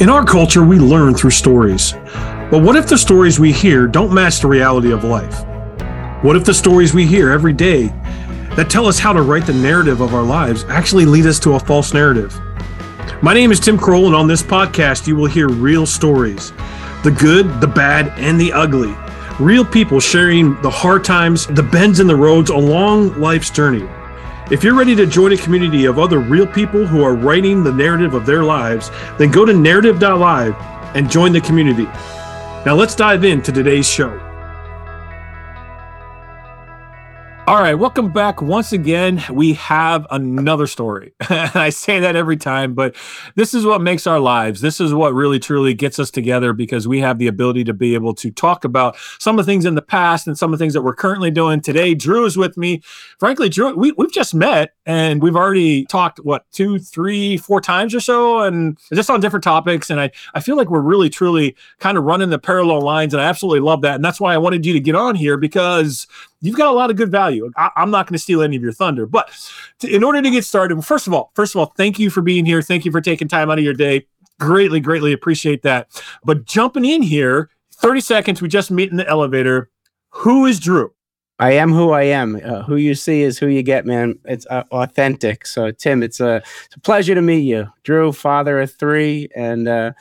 In our culture, we learn through stories. But what if the stories we hear don't match the reality of life? What if the stories we hear every day that tell us how to write the narrative of our lives actually lead us to a false narrative? My name is Tim Croll, and on this podcast, you will hear real stories the good, the bad, and the ugly. Real people sharing the hard times, the bends in the roads along life's journey. If you're ready to join a community of other real people who are writing the narrative of their lives, then go to narrative.live and join the community. Now let's dive into today's show. All right, welcome back once again. We have another story. I say that every time, but this is what makes our lives. This is what really truly gets us together because we have the ability to be able to talk about some of the things in the past and some of the things that we're currently doing today. Drew is with me. Frankly, Drew, we, we've just met and we've already talked, what, two, three, four times or so, and just on different topics. And I, I feel like we're really truly kind of running the parallel lines, and I absolutely love that. And that's why I wanted you to get on here because you've got a lot of good value. I, am not going to steal any of your thunder, but to, in order to get started, first of all, first of all, thank you for being here. Thank you for taking time out of your day. Greatly, greatly appreciate that. But jumping in here, 30 seconds, we just meet in the elevator. Who is Drew? I am who I am. Uh, who you see is who you get, man. It's uh, authentic. So, Tim, it's a, it's a pleasure to meet you. Drew, father of three, and uh,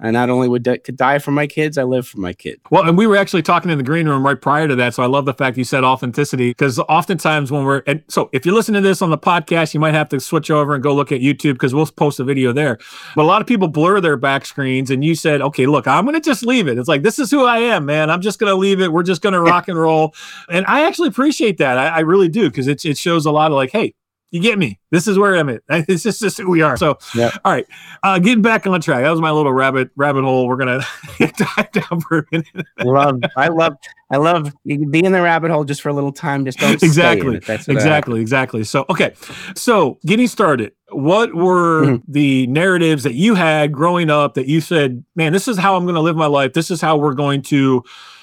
I not only would could die for my kids, I live for my kids. Well, and we were actually talking in the green room right prior to that. So I love the fact you said authenticity because oftentimes when we're and so if you listen to this on the podcast, you might have to switch over and go look at YouTube because we'll post a video there. But a lot of people blur their back screens, and you said, okay, look, I'm gonna just leave it. It's like this is who I am, man. I'm just gonna leave it. We're just gonna rock and roll. And I actually appreciate that. I, I really do because it it shows a lot of like, hey, you get me. This is where I'm at. This is just who we are. So, yeah. all right, uh, getting back on track. That was my little rabbit rabbit hole. We're gonna dive down for a minute. love, I love, I love being in the rabbit hole just for a little time. Just don't exactly, exactly, exactly. So, okay, so getting started. What were mm-hmm. the narratives that you had growing up that you said, "Man, this is how I'm going to live my life. This is how we're going to."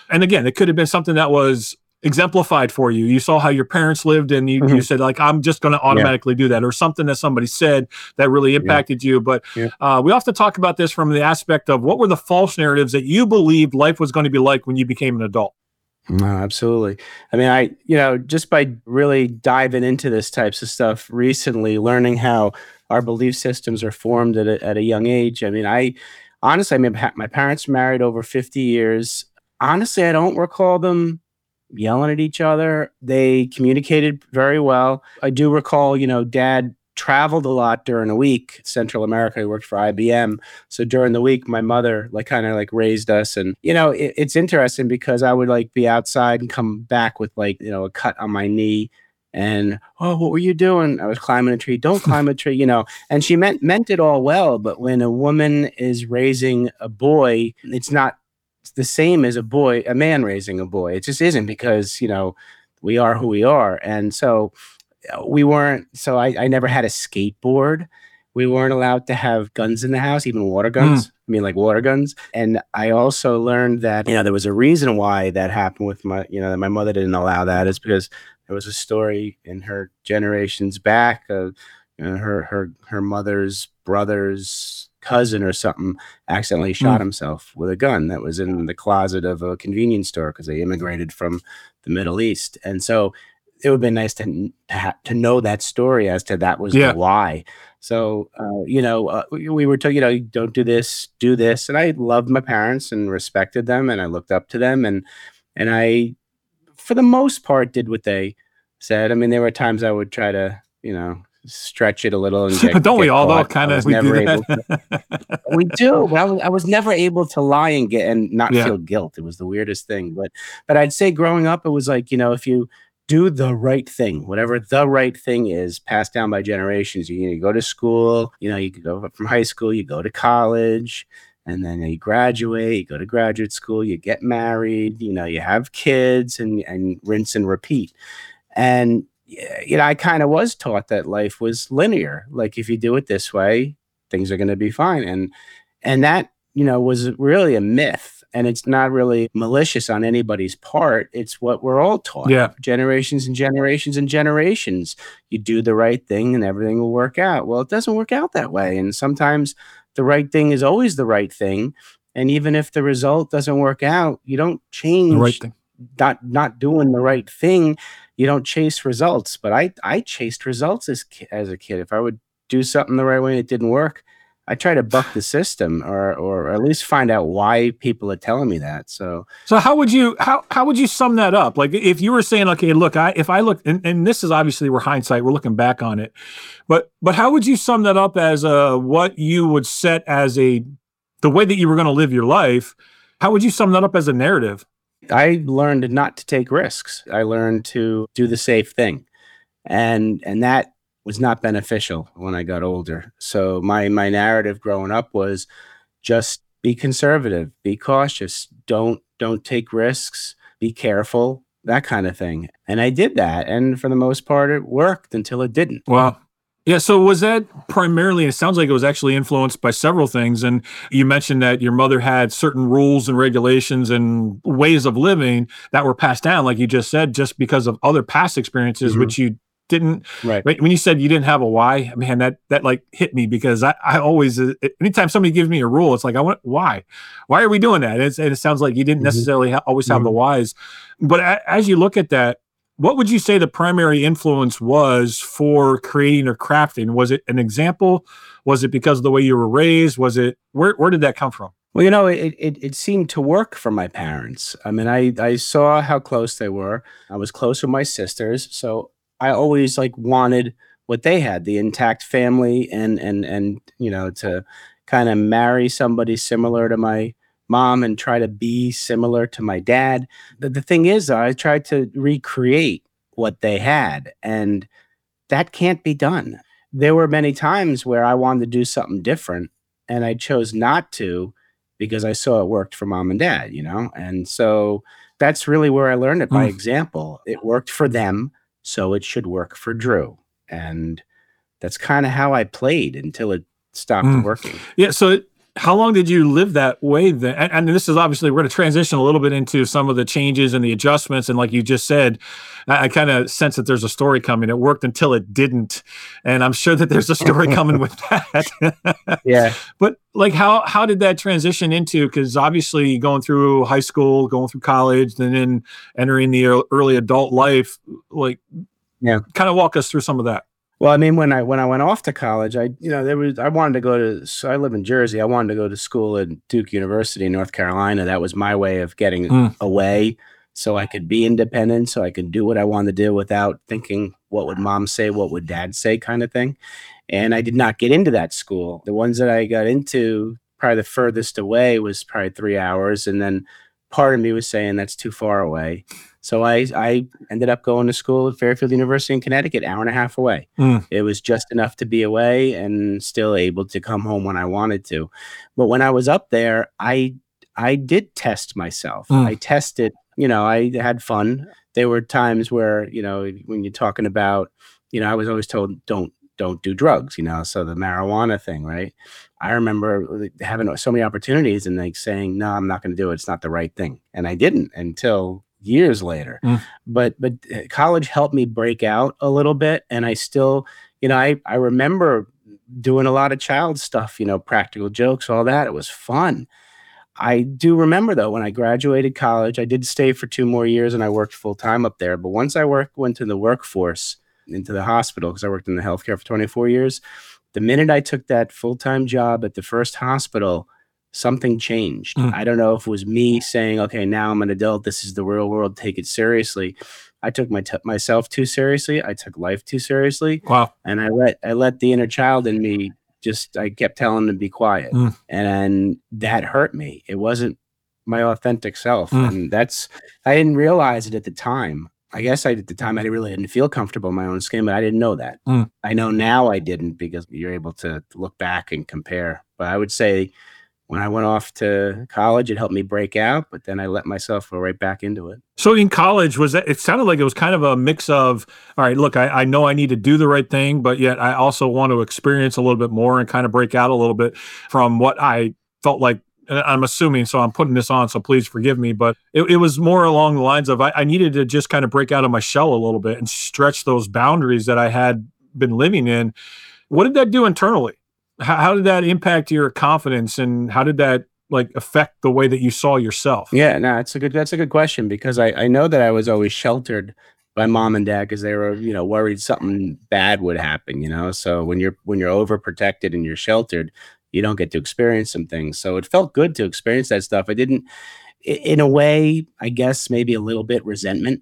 And again, it could have been something that was exemplified for you. You saw how your parents lived and you, mm-hmm. you said like, I'm just going to automatically yeah. do that or something that somebody said that really impacted yeah. you. But yeah. uh, we often talk about this from the aspect of what were the false narratives that you believed life was going to be like when you became an adult? No, absolutely. I mean, I, you know, just by really diving into this types of stuff recently, learning how our belief systems are formed at a, at a young age. I mean, I honestly, I mean, my parents married over 50 years. Honestly, I don't recall them yelling at each other. They communicated very well. I do recall, you know, dad traveled a lot during the week central america. He worked for ibm so during the week my mother like kind of like raised us. And you know it, it's interesting because i would like be outside and come back with like you know a cut on my knee and oh what were you doing? I was climbing a tree. Don't climb a tree you know. And she meant meant it all well but when a woman is raising a boy it's not the same as a boy, a man raising a boy. It just isn't because, you know, we are who we are. And so uh, we weren't, so I, I never had a skateboard. We weren't allowed to have guns in the house, even water guns. Mm. I mean, like water guns. And I also learned that, you know, there was a reason why that happened with my, you know, that my mother didn't allow that is because there was a story in her generations back. of you know, her, her, her mother's brother's cousin or something accidentally shot mm. himself with a gun that was in the closet of a convenience store because they immigrated from the Middle East. And so it would have been nice to to, ha- to know that story as to that was yeah. the why. So uh, you know, uh, we, we, were told, you know, don't do this, do this, and I loved my parents and respected them, and I looked up to them, and and I, for the most part, did what they said. I mean, there were times I would try to, you know, stretch it a little and get, don't get we all though kind of we do that. we do I was, I was never able to lie and get and not yeah. feel guilt it was the weirdest thing but but i'd say growing up it was like you know if you do the right thing whatever the right thing is passed down by generations you, you go to school you know you go from high school you go to college and then you graduate you go to graduate school you get married you know you have kids and and rinse and repeat and you know, I kind of was taught that life was linear. Like if you do it this way, things are going to be fine. And and that, you know, was really a myth. and it's not really malicious on anybody's part. It's what we're all taught. Yeah. Generations and generations and generations. You do the right thing and everything will work out. Well, it doesn't work out that way. And sometimes the right thing is always the right thing. And even if the result doesn't work out, you don't change The right thing. not not doing the right thing. You don't chase results. But I I chased results as as a kid. If I would do something the right way and it didn't work, I try to buck the system or or at least find out why people are telling me that. So So how would you how how would you sum that up? Like if you were saying, okay, look, I if I look and, and this is obviously we're hindsight, we're looking back on it, but but how would you sum that up as uh what you would set as a the way that you were going to live your life? How would you sum that up as a narrative? I learned not to take risks. I learned to do the safe thing. And and that was not beneficial when I got older. So my my narrative growing up was just be conservative, be cautious, don't don't take risks, be careful, that kind of thing. And I did that and for the most part it worked until it didn't. Wow. Yeah. So was that primarily? It sounds like it was actually influenced by several things. And you mentioned that your mother had certain rules and regulations and ways of living that were passed down, like you just said, just because of other past experiences, Mhm. which you didn't. Right. When you said you didn't have a why, man, that that like hit me because I, I always uh, anytime somebody gives me a rule, it's like I want why, why are we doing that? It's, and it sounds like you didn't Mhm. necessarily ha- always have the whys, but a, as you look at that, what would you say the primary influence was for creating or crafting? Was it an example? Was it because of the way you were raised? Was it where where did that come from? Well, you know, it, it it seemed to work for my parents. I mean, I I saw how close they were. I was close with my sisters, so I always like wanted what they had, the intact family and and and you know, to kind of marry somebody similar to my mom and try to be similar to my dad. The, the thing is, I tried to recreate what they had, and that can't be done. There were many times where I wanted to do something different, and I chose not to because I saw it worked for mom and dad, you know? And so that's really where I learned it by Mm. example. It worked for them, so it should work for Drew. And that's kind of how I played until it stopped Mm. working. Yeah. So how long did you live that way then? And, and this is obviously we're going to transition a little bit into some of the changes and the adjustments. And like you just said, I, I kind of sense that there's a story coming. It worked until it didn't, and I'm sure that there's a story coming with that. Yeah. but like how how did that transition into because obviously going through high school going through college and then entering the early adult life like Yeah. kind of walk us through some of that Well, I mean, when I when I went off to college, I you know there was I wanted to go to so I live in Jersey. I wanted to go to school at Duke University in North Carolina. That was my way of getting Mm. away, so I could be independent, so I could do what I wanted to do without thinking what would mom say, what would dad say, kind of thing. And I did not get into that school. The ones that I got into, probably the furthest away was probably three hours, and then part of me was saying that's too far away. So I I ended up going to school at Fairfield University in Connecticut, hour and a half away. Mm. It was just enough to be away and still able to come home when I wanted to. But when I was up there, I I did test myself. Mm. I tested, you know, I had fun. There were times where, you know, when you're talking about, you know, I was always told don't don't do drugs, you know, so the marijuana thing, right? I remember having so many opportunities and like saying, "No, I'm not going to do it. It's not the right thing." And I didn't until years later. Mm. But but uh, college helped me break out a little bit and I still, you know, I I remember doing a lot of child stuff, you know, practical jokes, all that. It was fun. I do remember though when I graduated college, I did stay for two more years and I worked full time up there. But once I worked went to the workforce into the hospital because I worked in the healthcare for 24 years. The minute I took that full time job at the first hospital, something changed. Mm. I don't know if it was me saying, "Okay, now I'm an adult. This is the real world. Take it seriously." I took my t- myself too seriously. I took life too seriously, wow and I let I let the inner child in me just. I kept telling him to be quiet, Mm. and that hurt me. It wasn't my authentic self, Mm. and that's I didn't realize it at the time. I guess I at the time I really didn't feel comfortable in my own skin, but I didn't know that. Mm. I know now I didn't because you're able to look back and compare. But I would say when I went off to college, it helped me break out, but then I let myself go right back into it. so in college was that it sounded like it was kind of a mix of all right look I, I know i need to do the right thing but yet i also want to experience a little bit more and kind of break out a little bit from what i felt like I'm assuming, so I'm putting this on, so please forgive me, but it, it was more along the lines of I, I, needed to just kind of break out of my shell a little bit and stretch those boundaries that I had been living in. What did that do internally? How, how did that impact your confidence and how did that like affect the way that you saw yourself? Yeah, no, it's a good that's a good question because I, I know that I was always sheltered by mom and dad because they were you know worried something bad would happen you know? So when you're when you're overprotected and you're sheltered you don't get to experience some things. So it felt good to experience that stuff. I didn't in a way i guess maybe a little bit resentment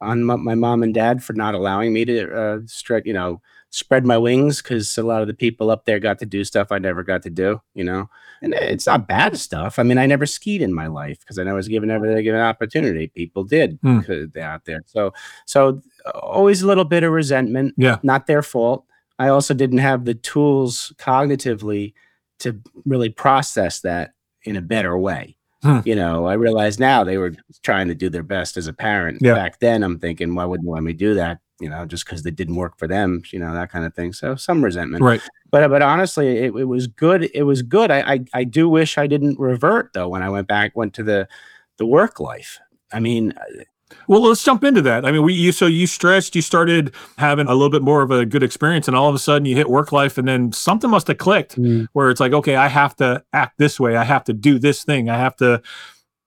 on my, mom and dad for not allowing me to uh, stretch you know spread my wings because a lot of the people up there got to do stuff I never got to do, you know. And it's not bad stuff. I mean, I never skied in my life because I never was given ever given opportunity. People did hmm. out there. So so always a little bit of resentment. Yeah, not their fault. I also didn't have the tools cognitively to really process that in a better way. Hmm. You know, I realize now they were trying to do their best as a parent. Yeah. Back then, I'm thinking, why wouldn't you let me do that? You know, just because they didn't work for them, you know, that kind of thing. So some resentment, right? But but honestly, it, it was good. It was good. I, I I do wish I didn't revert though when I went back went to the the work life. I mean, uh, well, let's jump into that. I mean, we you so you stretched, you started having a little bit more of a good experience, and all of a sudden you hit work life, and then something must have clicked mm. where it's like, okay, I have to act this way, I have to do this thing, I have to.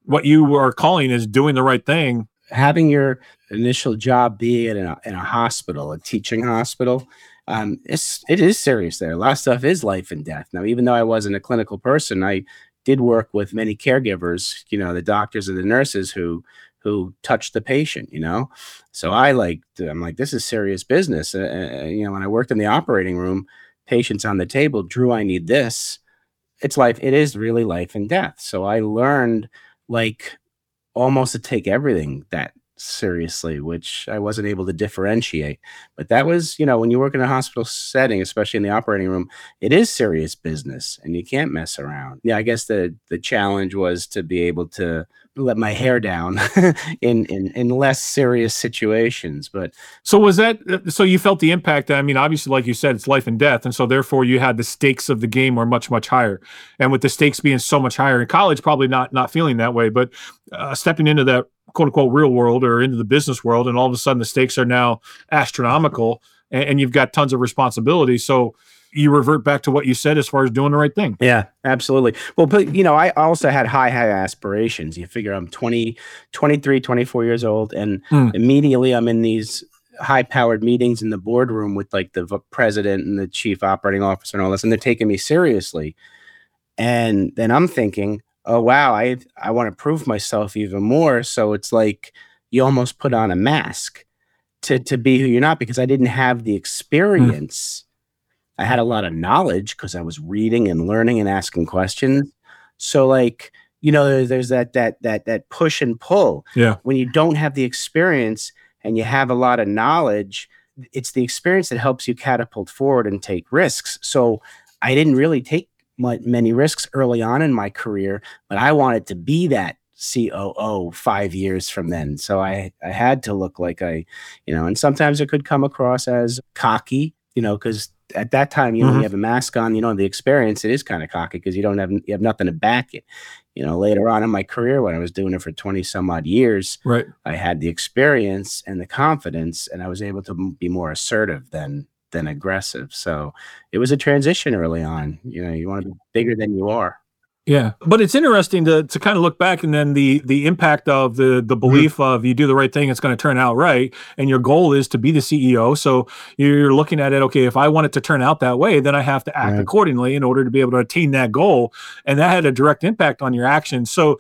What you are calling is doing the right thing. Having your initial job be in a, in a hospital, a teaching hospital, um, it's it is serious there. A lot of stuff is life and death. Now, even though I wasn't a clinical person, I did work with many caregivers, you know, the doctors and the nurses who who touched the patient, you know. So I like I'm like this is serious business. Uh, uh, you know, when I worked in the operating room, patients on the table, Drew, I need this. It's life. It is really life and death. So I learned like almost to take everything that seriously, which I wasn't able to differentiate. But that was, you know, when you work in a hospital setting, especially in the operating room, it is serious business and you can't mess around. Yeah, I guess the the challenge was to be able to let my hair down in, in in less serious situations but so was that uh, so you felt the impact i mean obviously like you said it's life and death and so therefore you had the stakes of the game were much much higher and with the stakes being so much higher in college probably not not feeling that way but uh, stepping into that quote unquote real world or into the business world and all of a sudden the stakes are now astronomical and, and you've got tons of responsibility so you revert back to what you said as far as doing the right thing. Yeah, absolutely. Well, but you know, I also had high, high aspirations. You figure I'm 20, 23, 24 years old, and mm. immediately I'm in these high powered meetings in the boardroom with like the president and the chief operating officer and all this, and they're taking me seriously. And then I'm thinking, oh wow, I I want to prove myself even more. So it's like you almost put on a mask to to be who you're not because I didn't have the hmm. experience. Mm I had a lot of knowledge because I was reading and learning and asking questions. So like, you know, there's, there's that that that that push and pull. Yeah. When you don't have the experience and you have a lot of knowledge, it's the experience that helps you catapult forward and take risks. So I didn't really take many risks early on in my career, but I wanted to be that COO five years from then. So I, I had to look like I, you know, and sometimes it could come across as cocky, you know, because at that time, you know, mm-hmm. you have a mask on, you know, the experience, it is kind of cocky because you don't have, you have nothing to back it. You know, later on in my career, when I was doing it for 20 some odd years, right. I had the experience and the confidence, and I was able to be more assertive than, than aggressive. So it was a transition early on. You know, you want to be bigger than you are. Yeah, but it's interesting to to kind of look back and then the the impact of the the mm-hmm. belief mm-hmm. of you do the right thing, it's going to turn out right, and your goal is to be the CEO. So you're looking at it. Okay, if I want it to turn out that way, then I have to act right. accordingly in order to be able to attain that goal, and that had a direct impact on your actions. So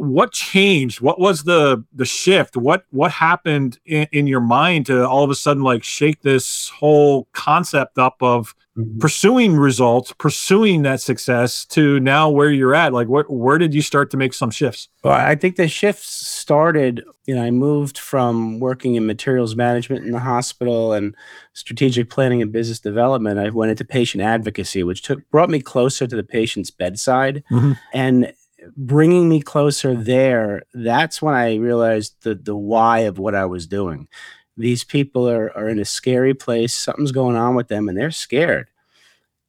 what changed? What was the the shift? What what happened in, in, your mind to all of a sudden like shake this whole concept up of mm-hmm. pursuing results pursuing that success to now where you're at? Like what where did you start to make some shifts? Well i think the shifts started you know i moved from working in materials management in the hospital and strategic planning and business development. I went into patient advocacy which took brought me closer to the patient's bedside. Mm-hmm. and bringing me closer mm-hmm. there, that's when I realized the the why of what I was doing. These people are, are in a scary place. Something's going on with them and they're scared.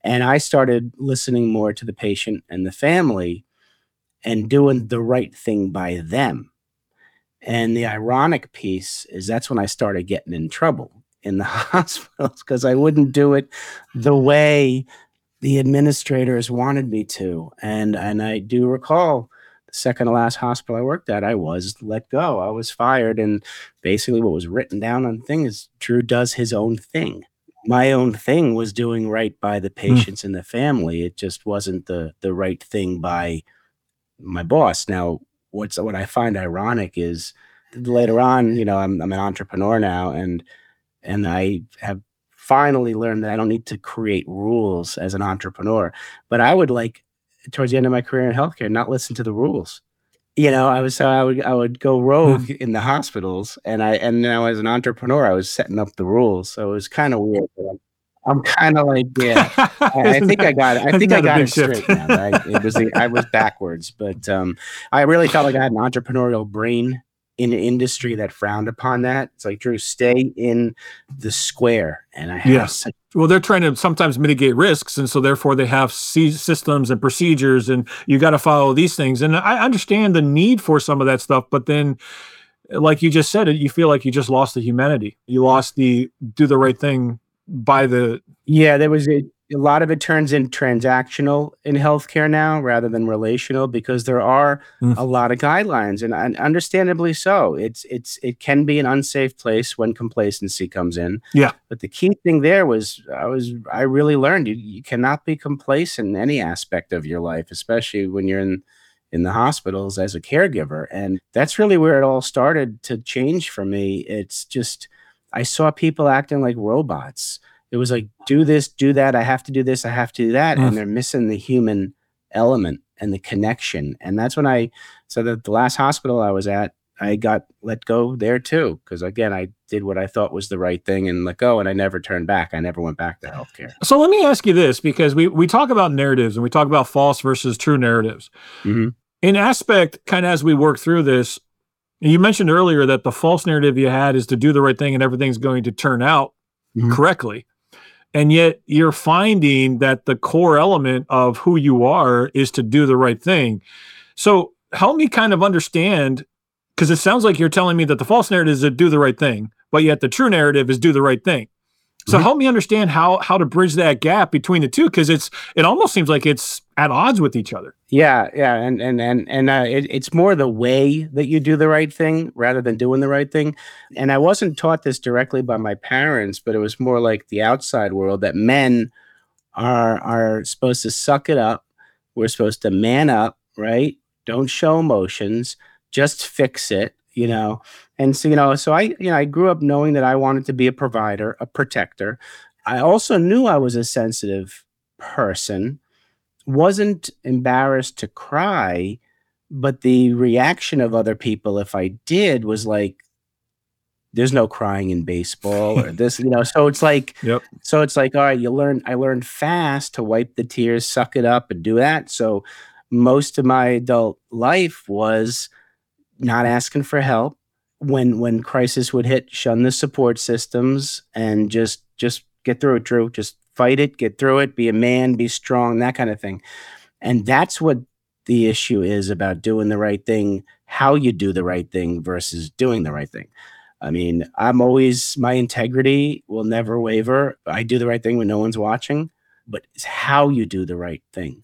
And I started listening more to the patient and the family and doing the right thing by them. And the ironic piece is that's when I started getting in trouble in the hospitals because I wouldn't do it the way the administrators wanted me to. And and I do recall the second to last hospital I worked at, I was let go. I was fired. And basically what was written down on the thing is Drew does his own thing. My own thing was doing right by the hmm. patients mm. and the family. It just wasn't the the right thing by my boss. Now, what's what I find ironic is later on, you know, I'm I'm an entrepreneur now and and I have finally learned that I don't need to create rules as an entrepreneur. But I would like towards the end of my career in healthcare not listen to the rules. You know, I was so I would I would go rogue in the hospitals, and I and now as an entrepreneur, I was setting up the rules. So it was kind of weird. I'm kind of like, yeah. I, I think I got it. I think I got it straight now. Right? It was the, I was backwards, but um, I really felt like I had an entrepreneurial brain in an industry that frowned upon that. It's like Drew, stay in the square, and I have yeah. such well they're trying to sometimes mitigate risks and so therefore they have systems and procedures and you got to follow these things and i understand the need for some of that stuff but then like you just said it you feel like you just lost the humanity you lost the do the right thing by the yeah there was a a lot of it turns in transactional in healthcare now rather than relational because there are mm. a lot of guidelines and, and, understandably so. It's it's it can be an unsafe place when complacency comes in. Yeah. But the key thing there was i was i really learned you, you cannot be complacent in any aspect of your life especially when you're in in the hospitals as a caregiver. And that's really where it all started to change for me. It's just i saw people acting like robots it was like do this do that i have to do this i have to do that mm. and they're missing the human element and the connection and that's when i so that the last hospital i was at i got let go there too because again i did what i thought was the right thing and let go and i never turned back i never went back to healthcare so let me ask you this because we we talk about narratives and we talk about false versus true narratives mm-hmm. in aspect kind of as we work through this you mentioned earlier that the false narrative you had is to do the right thing and everything's going to turn out mm-hmm. correctly and yet you're finding that the core element of who you are is to do the right thing. So help me kind of understand because it sounds like you're telling me that the false narrative is to do the right thing but yet the true narrative is do the right thing so mm-hmm. help me understand how how to bridge that gap between the two because it's it almost seems like it's at odds with each other. Yeah, yeah, and and and and uh, it, it's more the way that you do the right thing rather than doing the right thing. And I wasn't taught this directly by my parents, but it was more like the outside world that men are are supposed to suck it up. We're supposed to man up, right? Don't show emotions, just fix it, you know and so, you know, so I, you know, I grew up knowing that I wanted to be a provider, a protector. I also knew I was a sensitive person, wasn't embarrassed to cry, but the reaction of other people, if I did, was like, there's no crying in baseball or this, you know. So it's like, yep. so it's like, all right, you learn. I learned fast to wipe the tears, suck it up, and do that. So most of my adult life was not asking for help, when when crisis would hit, shun the support systems and just just get through it, Drew. Just fight it, get through it, be a man, be strong, that kind of thing. And that's what the issue is about doing the right thing, how you do the right thing versus doing the right thing. I mean, I'm always my integrity will never waver. I do the right thing when no one's watching, but it's how you do the right thing.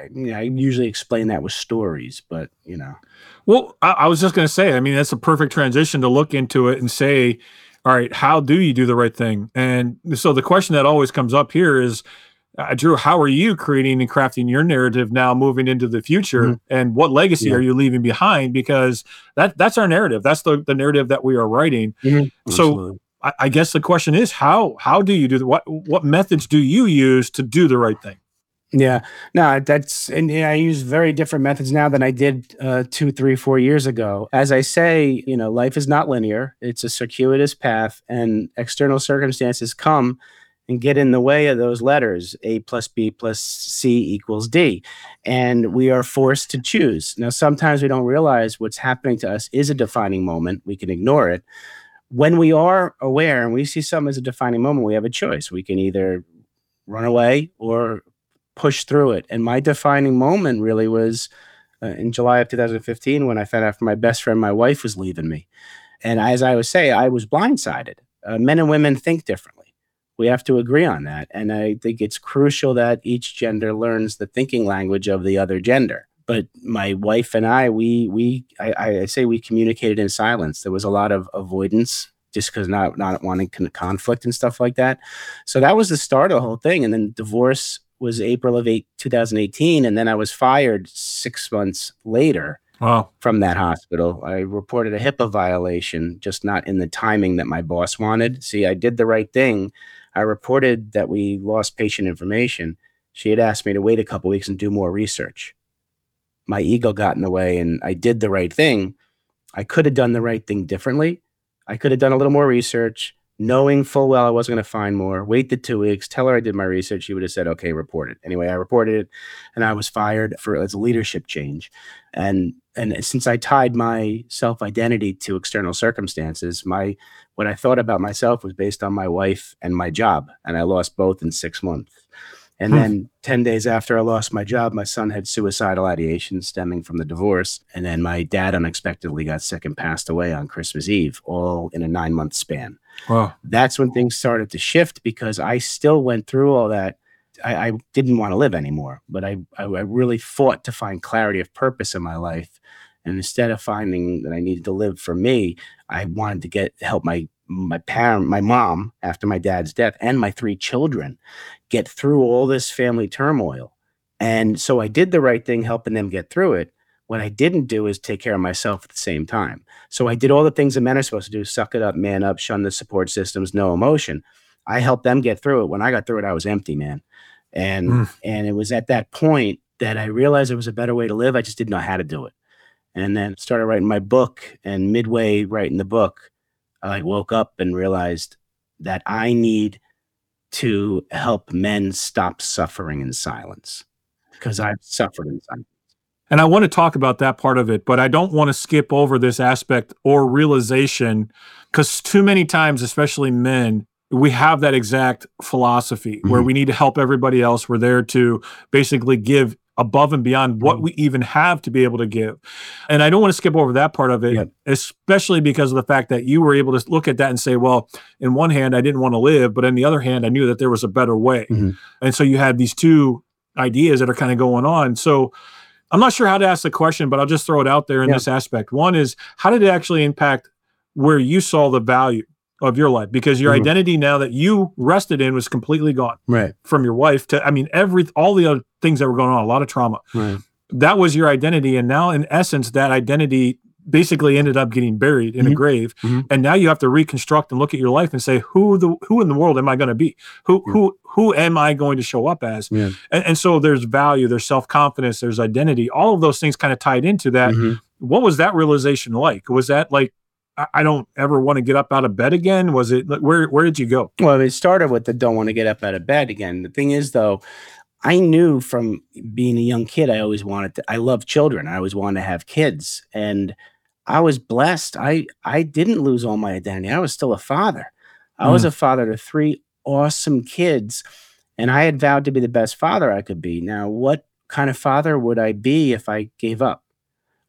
I, I usually explain that with stories, but you know. Well, I, I was just going to say, I mean, that's a perfect transition to look into it and say, all right, how do you do the right thing? And so the question that always comes up here is, uh, Drew, how are you creating and crafting your narrative now moving into the future? Mm-hmm. And what legacy yeah. are you leaving behind? Because that that's our narrative. That's the, the narrative that we are writing. Mm-hmm. So I, I, guess the question is how how do you do the, what what methods do you use to do the right thing? Yeah, no, that's and I use very different methods now than I did uh, two, three, four years ago. As I say, you know, life is not linear; it's a circuitous path, and external circumstances come and get in the way of those letters. A plus B plus C equals D, and we are forced to choose. Now, sometimes we don't realize what's happening to us is a defining moment. We can ignore it. When we are aware and we see something as a defining moment, we have a choice. We can either run away or push through it. And my defining moment really was uh, in July of 2015 when I found out from my best friend my wife was leaving me. And as I would say, I was blindsided. Uh, men and women think differently. We have to agree on that. And I think it's crucial that each gender learns the thinking language of the other gender. But my wife and I, we, we, I, I say we communicated in silence. There was a lot of avoidance just because not not wanting conflict and stuff like that. So that was the start of the whole thing. And then divorce was April of eight, 2018, and then I was fired six months later wow. from that hospital. I reported a HIPAA violation, just not in the timing that my boss wanted. See, I did the right thing. I reported that we lost patient information. She had asked me to wait a couple weeks and do more research. My ego got in the way, and I did the right thing. I could have done the right thing differently. I could have done a little more research knowing full well I wasn't going to find more, wait the two weeks, tell her I did my research. She would have said, okay, report it. Anyway, I reported it and I was fired for as a leadership change. And and since I tied my self identity to external circumstances, my what I thought about myself was based on my wife and my job. And I lost both in six months. And hmm. then 10 days after I lost my job, my son had suicidal ideation stemming from the divorce. And then my dad unexpectedly got sick and passed away on Christmas Eve, all in a nine month span. Wow. That's when things started to shift because I still went through all that. I, I didn't want to live anymore, but I, I, I really fought to find clarity of purpose in my life. And instead of finding that I needed to live for me, I wanted to get help my my parent, my mom, after my dad's death, and my three children get through all this family turmoil. And so I did the right thing, helping them get through it. What I didn't do is take care of myself at the same time. So I did all the things that men are supposed to do suck it up, man up, shun the support systems, no emotion. I helped them get through it. When I got through it, I was empty, man. And mm. and it was at that point that I realized there was a better way to live. I just didn't know how to do it. And then started writing my book. And midway writing the book, I woke up and realized that I need to help men stop suffering in silence because I've suffered in silence. And I want to talk about that part of it, but I don't want to skip over this aspect or realization because too many times, especially men, we have that exact philosophy mm-hmm. where we need to help everybody else. We're there to basically give above and beyond what mm-hmm. we even have to be able to give. And I don't want to skip over that part of it, yep. especially because of the fact that you were able to look at that and say, well, in one hand, I didn't want to live, but in the other hand, I knew that there was a better way. Mm-hmm. And so you had these two ideas that are kind of going on. So I'm not sure how to ask the question, but I'll just throw it out there in yeah. this aspect. One is how did it actually impact where you saw the value of your life? Because your mm-hmm. identity now that you rested in was completely gone. Right. From your wife to I mean every all the other things that were going on, a lot of trauma. Right. That was your identity. And now in essence, that identity basically ended up getting buried in mm-hmm. a grave mm-hmm. and now you have to reconstruct and look at your life and say who the who in the world am i going to be who yeah. who who am i going to show up as yeah. and, and, so there's value there's self-confidence there's identity all of those things kind of tied into that mm-hmm. what was that realization like was that like I don't ever want to get up out of bed again. Was it where? Where did you go? Well, it started with the don't want to get up out of bed again. The thing is, though, I knew from being a young kid, I always wanted to. I love children. I always wanted to have kids, and I was blessed. I I didn't lose all my identity. I was still a father. I mm. was a father to three awesome kids, and I had vowed to be the best father I could be. Now, what kind of father would I be if I gave up?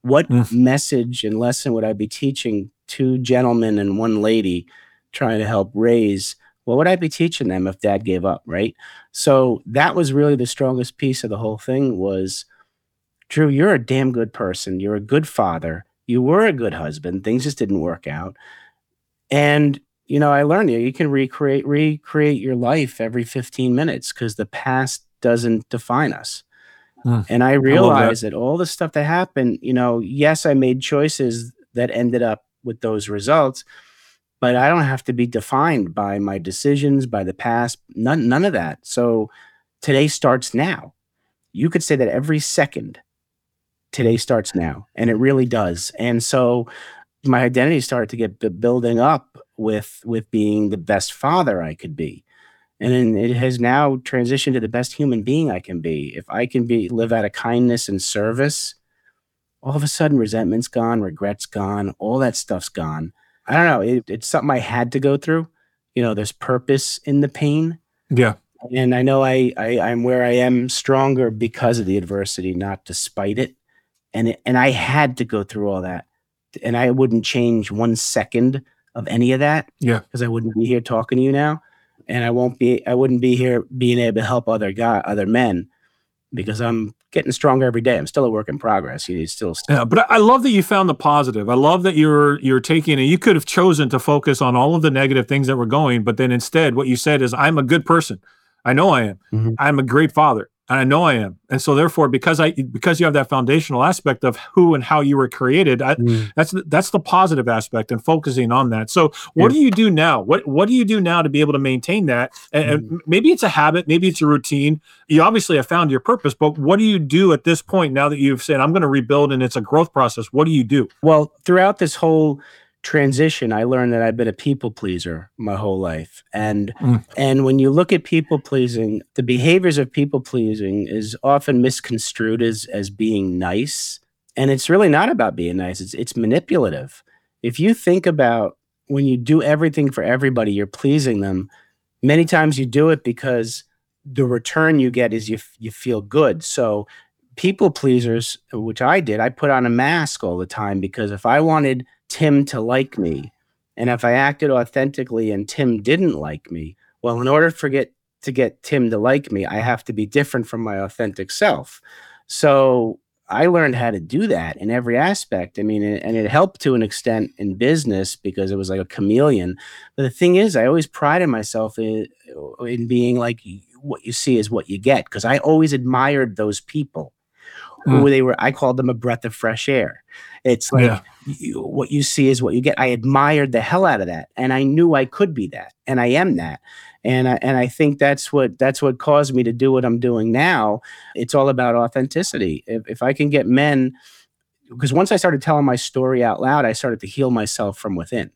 What mm. message and lesson would I be teaching two gentlemen and one lady trying to help raise? What would I be teaching them if dad gave up, right? So that was really the strongest piece of the whole thing was Drew, you're a damn good person. You're a good father you were a good husband. Things just didn't work out. And you know, I learned you you can recreate recreate your life every 15 minutes because the past doesn't define us. Mm, and I realized I that. that all the stuff that happened, you know, yes, I made choices that ended up with those results, but I don't have to be defined by my decisions, by the past, none none of that. So today starts now. You could say that every second today starts now and it really does and so my identity started to get building up with with being the best father i could be and then it has now transitioned to the best human being i can be. If i can be live out of kindness and service all of a sudden resentment's gone regret's gone all that stuff's gone. I don't know it, it's something i had to go through. You know there's purpose in the pain. Yeah. And i know I, I i'm where i am stronger because of the adversity not despite it. And it, and I had to go through all that, and I wouldn't change one second of any of that. Yeah, because I wouldn't be here talking to you now, and I won't be. I wouldn't be here being able to help other guy, other men, because I'm getting stronger every day. I'm still a work in progress. You still, still yeah, but I love that you found the positive. I love that you're you're taking and you could have chosen to focus on all of the negative things that were going, but then instead, what you said is, "I'm a good person. I know I am. Mm-hmm. I'm a great father and I know I am. And so therefore, because I because you have that foundational aspect of who and how you were created, I, mm. that's that's the positive aspect and focusing on that. So what yeah. do you do now? What what do you do now to be able to maintain that? And, mm. and, maybe it's a habit, maybe it's a routine. You obviously have found your purpose, but what do you do at this point now that you've said I'm going to rebuild and it's a growth process? What do you do? Well, throughout this whole transition, I learned that I've been a people pleaser my whole life. And mm. and when you look at people pleasing, the behaviors of people pleasing is often misconstrued as as being nice. And it's really not about being nice. It's it's manipulative. If you think about when you do everything for everybody, you're pleasing them. Many times you do it because the return you get is you you feel good. So people pleasers, which I did, I put on a mask all the time because if I wanted Tim to like me. And if I acted authentically and Tim didn't like me, well, in order for get to get Tim to like me, I have to be different from my authentic self. So I learned how to do that in every aspect. I mean, and it helped to an extent in business because it was like a chameleon. But the thing is, I always prided myself in, in being like, what you see is what you get. Because I always admired those people mm. who they were, I called them a breath of fresh air. It's like, yeah you, what you see is what you get. I admired the hell out of that, and I knew I could be that, and I am that. And I, and I think that's what that's what caused me to do what I'm doing now. It's all about authenticity. If, if I can get men, because once I started telling my story out loud, I started to heal myself from within.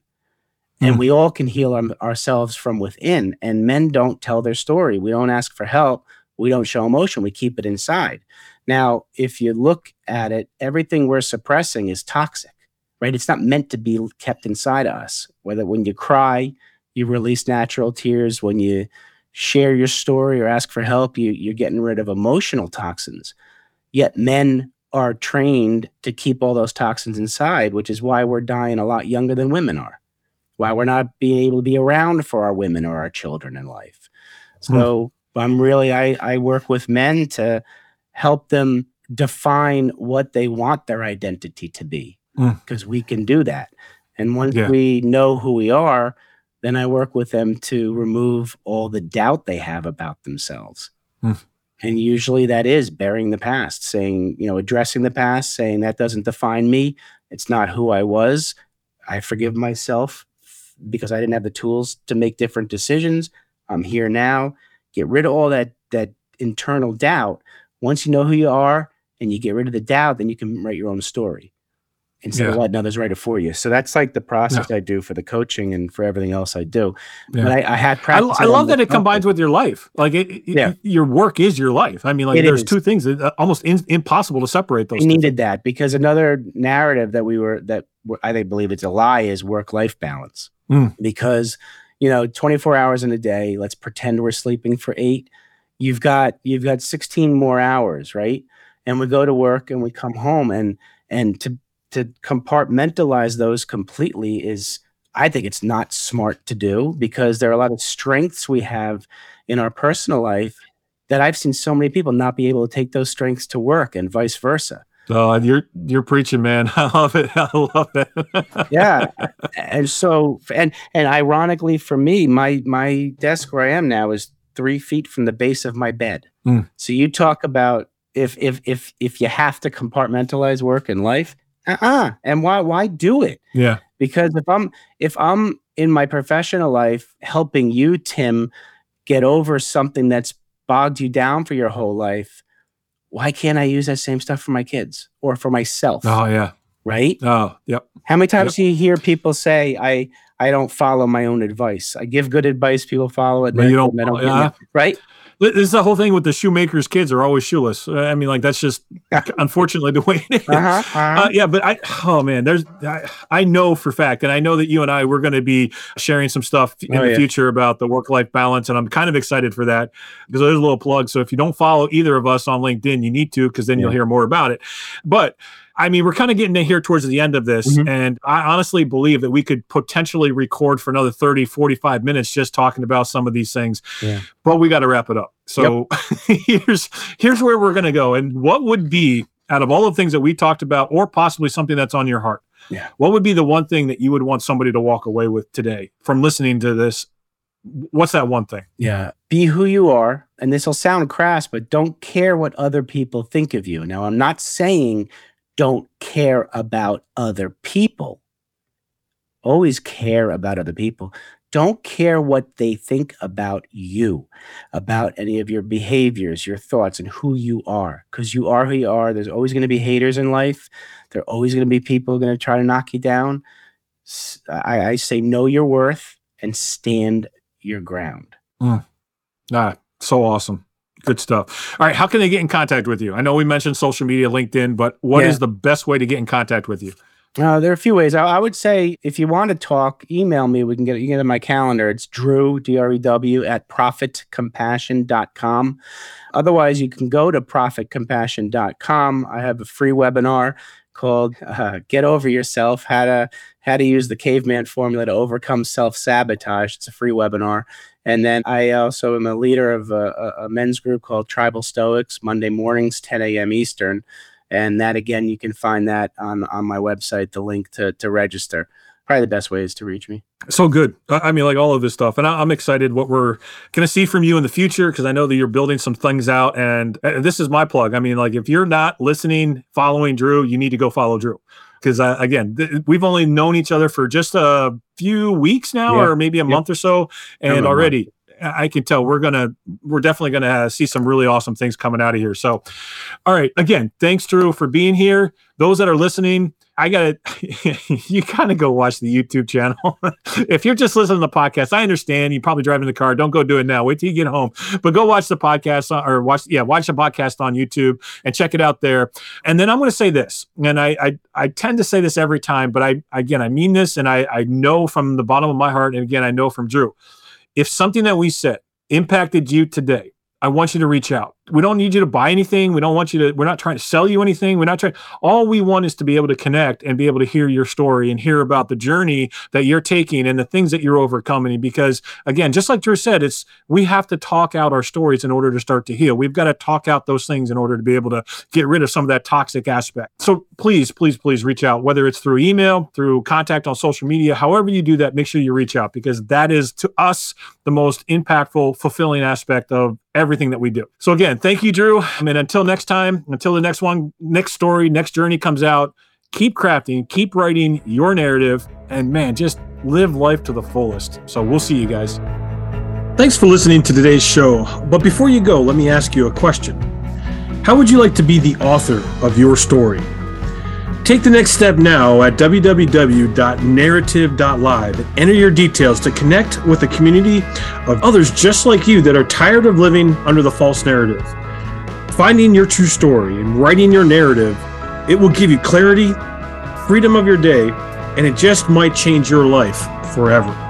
And hmm. we all can heal our, ourselves from within. And men don't tell their story. We don't ask for help. We don't show emotion. We keep it inside. Now, if you look at it, everything we're suppressing is toxic right? It's not meant to be kept inside us. Whether when you cry, you release natural tears. When you share your story or ask for help, you, you're getting rid of emotional toxins. Yet men are trained to keep all those toxins inside, which is why we're dying a lot younger than women are. Why we're not being able to be around for our women or our children in life. So hmm. I'm really I, I work with men to help them define what they want their identity to be because mm. we can do that. And once yeah. we know who we are, then I work with them to remove all the doubt they have about themselves. Mm. And usually that is burying the past, saying, you know, addressing the past, saying that doesn't define me. It's not who I was. I forgive myself because I didn't have the tools to make different decisions. I'm here now. Get rid of all that that internal doubt. Once you know who you are and you get rid of the doubt, then you can write your own story instead yeah. of letting others write it for you. So that's like the process yeah. I do for the coaching and for everything else I do. Yeah. But I, I had practice. I, I love that it combines with your life. Like it, yeah. your work is your life. I mean, like it there's is. two things that uh, almost in, impossible to separate those. I needed that because another narrative that we were that I think believe it's a lie is work life balance. Mm. Because you know, 24 hours in a day. Let's pretend we're sleeping for eight. You've got you've got 16 more hours, right? And we go to work and we come home and and to to compartmentalize those completely is I think it's not smart to do because there are a lot of strengths we have in our personal life that I've seen so many people not be able to take those strengths to work and vice versa. Oh, you're you're preaching, man. I love it. I love it. yeah, and so and and ironically for me, my my desk where I am now is three feet from the base of my bed. Mm. So you talk about if if if if you have to compartmentalize work and life, uh-uh. And why why do it? Yeah. Because if I'm if I'm in my professional life helping you, Tim, get over something that's bogged you down for your whole life, why can't I use that same stuff for my kids or for myself? Oh yeah. Right? Oh, yep. How many times yep. do you hear people say, I I don't follow my own advice. I give good advice, people follow it. But you don't, don't yeah. right? this is the whole thing with the shoemakers kids are always shoeless i mean like that's just unfortunately the way it is. Uh-huh, uh-huh. Uh, yeah but i oh man there's I, I, know for fact and i know that you and i we're going to be sharing some stuff in oh, the yeah. future about the work-life balance and i'm kind of excited for that because there's a little plug so if you don't follow either of us on linkedin you need to because then yeah. you'll hear more about it but I mean, we're kind of getting in here towards the end of this. Mm-hmm. And I honestly believe that we could potentially record for another 30, 45 minutes just talking about some of these things. Yeah. But we got to wrap it up. So yep. here's here's where we're gonna go. And what would be out of all the things that we talked about, or possibly something that's on your heart? Yeah. What would be the one thing that you would want somebody to walk away with today from listening to this? What's that one thing? Yeah. Be who you are. And this will sound crass, but don't care what other people think of you. Now, I'm not saying don't care about other people. Always care about other people. Don't care what they think about you, about any of your behaviors, your thoughts, and who you are, because you are who you are. There's always going to be haters in life. There are always going to be people going to try to knock you down. I, I, say know your worth and stand your ground. Mm. Ah, so awesome. Good stuff. All right. How can they get in contact with you? I know we mentioned social media, LinkedIn, but what yeah. is the best way to get in contact with you? Uh, there are a few ways. I, I, would say if you want to talk, email me. We can get you get in my calendar. It's Drew D R E W at profitcompassion.com. Otherwise, you can go to profitcompassion.com. I have a free webinar called uh, "Get Over Yourself: How to How to Use the Caveman Formula to Overcome Self Sabotage." It's a free webinar. And then I also am a leader of a, a men's group called Tribal Stoics, Monday mornings, 10 a.m. Eastern. And that again you can find that on on my website the link to to register. Probably the best way is to reach me. So good. I mean like all of this stuff. And i'm excited what we're going to see from you in the future because i know that you're building some things out. And this is my plug. I mean like if you're not listening following drew you need to go follow drew because uh, again th- we've only known each other for just a few weeks now yeah. or maybe a month or so and already I can tell we're gonna we're definitely gonna see some really awesome things coming out of here. So, all right, again, thanks Drew for being here. Those that are listening, I gotta you of go watch the YouTube channel. if you're just listening to the podcast, I understand you probably driving the car. Don't go do it now. Wait till you get home. But go watch the podcast or watch yeah watch the podcast on YouTube and check it out there. And then I'm going to say this, and I, I I tend to say this every time, but I again I mean this, and I I know from the bottom of my heart, and again I know from Drew if something that we said impacted you today, I want you to reach out we don't need you to buy anything. We don't want you to, we're not trying to sell you anything. We're not trying, all we want is to be able to connect and be able to hear your story and hear about the journey that you're taking and the things that you're overcoming. Because again, just like Drew said, it's, we have to talk out our stories in order to start to heal. We've got to talk out those things in order to be able to get rid of some of that toxic aspect. So please, please, please reach out, whether it's through email, through contact on social media, however you do that, make sure you reach out because that is to us the most impactful, fulfilling aspect of everything that we do. So again, thank you, Drew. I mean, until next time, until the next one, next story, next journey comes out, keep crafting, keep writing your narrative, and man, just live life to the fullest. So we'll see you guys. Thanks for listening to today's show. But before you go, let me ask you a question. How would you like to be the author of your story? Take the next step now at www.narrative.live enter your details to connect with a community of others just like you that are tired of living under the false narrative. Finding your true story and writing your narrative, it will give you clarity, freedom of your day, and it just might change your life forever.